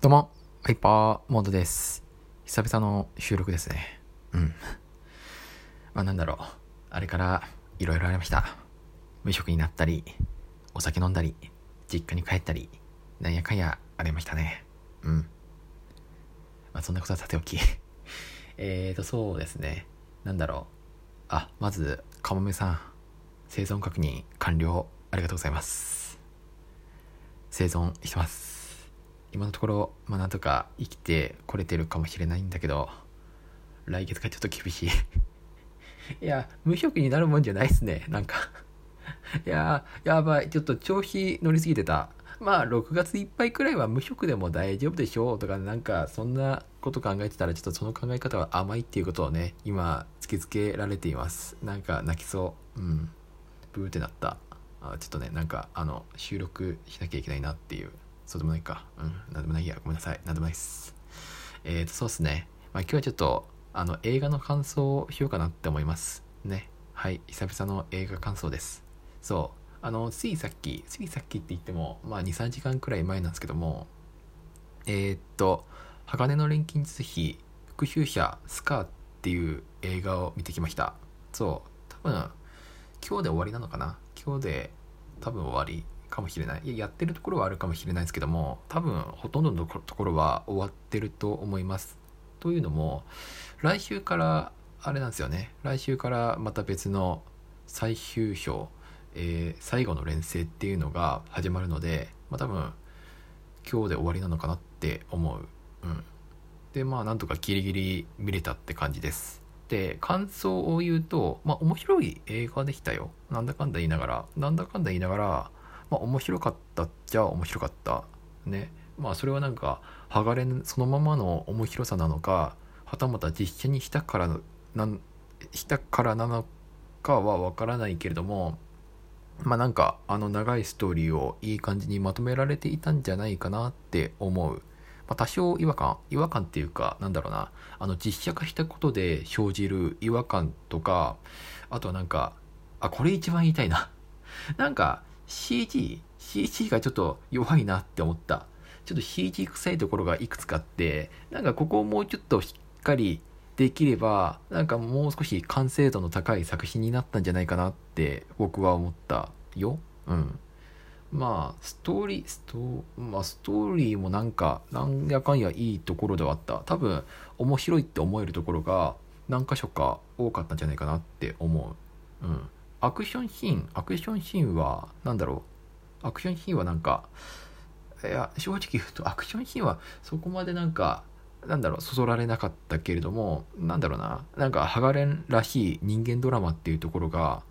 どうも、ハイパーモードです。久々の収録ですね。うん。まあなんだろう。あれからいろいろありました。無職になったり、お酒飲んだり、実家に帰ったり、なんやかんやありましたね。うん。まあそんなことはさておき。えーと、そうですね。なんだろう。あ、まず、かもめさん。生存確認完了。ありがとうございます。生存してます。今のところ、まあなんとか生きてこれてるかもしれないんだけど、来月がちょっと厳しい。いや、無職になるもんじゃないっすね、なんか。いややばい、ちょっと調子乗りすぎてた。まあ、6月いっぱいくらいは無職でも大丈夫でしょうとか、なんか、そんなこと考えてたら、ちょっとその考え方は甘いっていうことをね、今、突きつけられています。なんか、泣きそう。うん。ブーってなった。あちょっとね、なんか、あの、収録しなきゃいけないなっていう。そうでもないか。うん。なんでもないや。ごめんなさい。なんでもないっす。えーと、そうっすね。まあ今日はちょっと、あの、映画の感想をしようかなって思います。ね。はい。久々の映画感想です。そう。あの、ついさっき、ついさっきって言っても、まあ2、3時間くらい前なんですけども、えーっと、鋼の錬金術師、復讐者、スカーっていう映画を見てきました。そう。多分、今日で終わりなのかな？今日で多分終わりかもしれない。いや、やってるところはあるかもしれないですけども、多分、ほとんどのところは終わってると思います。というのも、来週から、あれなんですよね。来週からまた別の最終章、えー最後の連成っていうのが始まるので、まあ多分、今日で終わりなのかなって思う。うん。で、まあなんとかギリギリ見れたって感じです。で、感想を言うと、まあ面白い映画でしたよ。なんだかんだ言いながら、なんだかんだ言いながら、まあ面白かったっちゃ面白かった。ね。まあそれはなんか、剥がれそのままの面白さなのか、はたまた実写にしたから、なん、したからなのかはわからないけれども、まあなんかあの長いストーリーをいい感じにまとめられていたんじゃないかなって思う。まあ、多少違和感違和感っていうかなんだろうなあの実写化したことで生じる違和感とかあとはなんかあこれ一番言いたいななんか CG CG がちょっと弱いなって思った。ちょっと CG 臭いところがいくつかあってなんかここをもうちょっとしっかりできればなんかもう少し完成度の高い作品になったんじゃないかなって僕は思ったよ。うん。まあストーリースト,、まあ、ストーリーもなんかなんやかんやいいところではあった。多分面白いって思えるところが何箇所か多かったんじゃないかなって思う。うん。アクションシーンアクションシーンはなんだろう？アクションシーンはなんかいや正直言うとアクションシーンはそこまでなんかなんだろうそそられなかったけれどもなんだろうななんかハガレンらしい人間ドラマっていうところが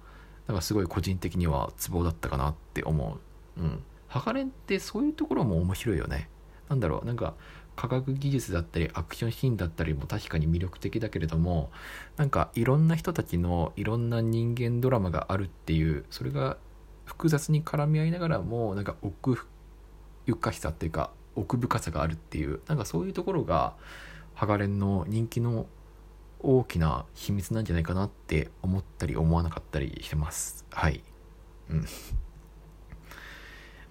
なんかすごい個人的にはツボだったかなって思ううん。ハガレンってそういうところも面白いよね。なんだろう、なんか科学技術だったりアクションシーンだったりも確かに魅力的だけれども、なんかいろんな人たちのいろんな人間ドラマがあるっていう、それが複雑に絡み合いながらも、なんか奥ゆかしさっていうか奥深さがあるっていう、なんかそういうところがハガレンの人気の大きな秘密なんじゃないかなって思ったり思わなかったりしてます。はい。うん。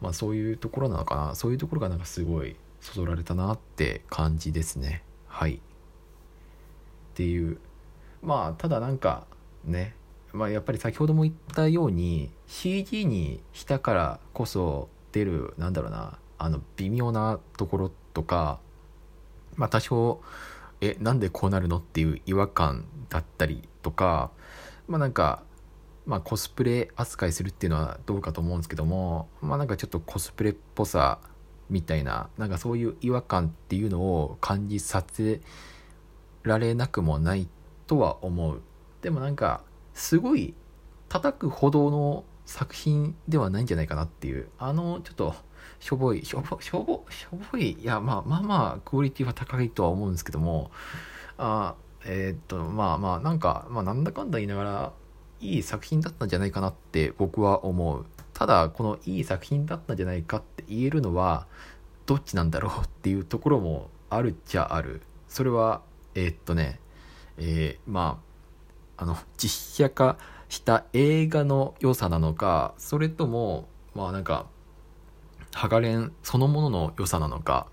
まあそういうところなのかなそういうところがなんかすごいそそられたなって感じですね。はい。っていう。まあただなんかねまあやっぱり先ほども言ったように CG にしたからこそ出るなんだろうなあの微妙なところとかまあ多少えなんでこうなるのっていう違和感だったりとかまあなんかまあ、コスプレ扱いするっていうのはどうかと思うんですけども、まあ、なんかちょっとコスプレっぽさみたいななんかそういう違和感っていうのを感じさせられなくもないとは思う。でもなんかすごい叩くほどの作品ではないんじゃないかなっていう。あのちょっとしょぼいしょぼしょぼしょぼいいやまあまあまあクオリティは高いとは思うんですけども。あえーっとまあまあなんか、まあ、なんだかんだ言いながらいい作品だったんじゃないかなって僕は思う。ただ、このいい作品だったんじゃないかって言えるのは、どっちなんだろうっていうところもあるっちゃある。それは、えーっとね、えーまあ、あの、実写化した映画の良さなのか、それとも、まあなんか、ハガレンそのものの良さなのか、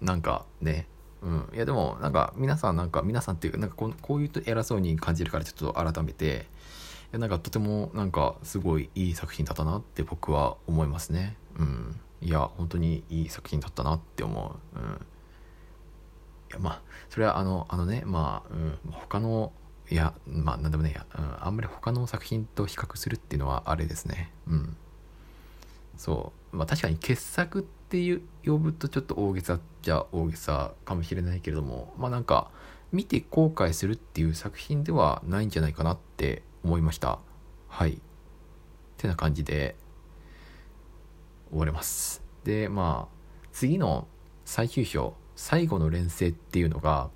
なんかね、うん。いやでも、なんか皆さんなんか、皆さんっていう、なんかこうこういうと偉そうに感じるからちょっと改めて、やなんかとてもなんかすごいいい作品だったなって僕は思いますね。うん。いや、本当にいい作品だったなって思う。うん。いや、まあ、それはあの、あのね、まあ、うん、他の、いや、まあ、なんでもねや、うん、あんまり他の作品と比較するっていうのはあれですね。うん。そう。まあ確かに傑作っていう呼ぶとちょっと大げさじゃ大げさかもしれないけれども、まあなんか、見て後悔するっていう作品ではないんじゃないかなって思いました。はい。ってな感じで、終われます。で、まあ、次の最終章、最後の連戦っていうのが、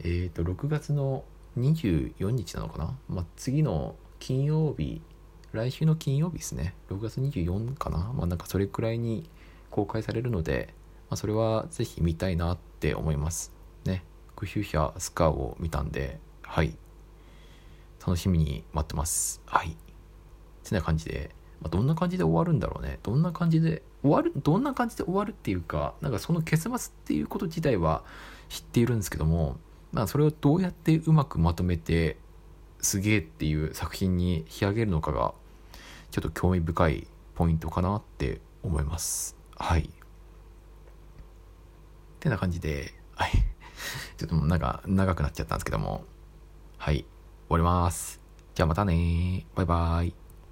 えっ、ー、と、6月の24日なのかな？まあ、次の金曜日、来週の金曜日ですね。6月24かな？まあ、なんかそれくらいに公開されるので、まあ、それはぜひ見たいなって思います。ね。復讐者スカーを見たんで、はい。楽しみに待ってます。はい。てな感じで、まあ、どんな感じで終わるんだろうね。どんな感じで終わる、どんな感じで終わるっていうか、なんかその結末っていうこと自体は知っているんですけども、まあそれをどうやってうまくまとめて、すげえっていう作品に仕上げるのかが、ちょっと興味深いポイントかなって思います。はい。ってな感じで、はい。ちょっともうなんか長くなっちゃったんですけども、はい。終わります。じゃあまたねバイバイ。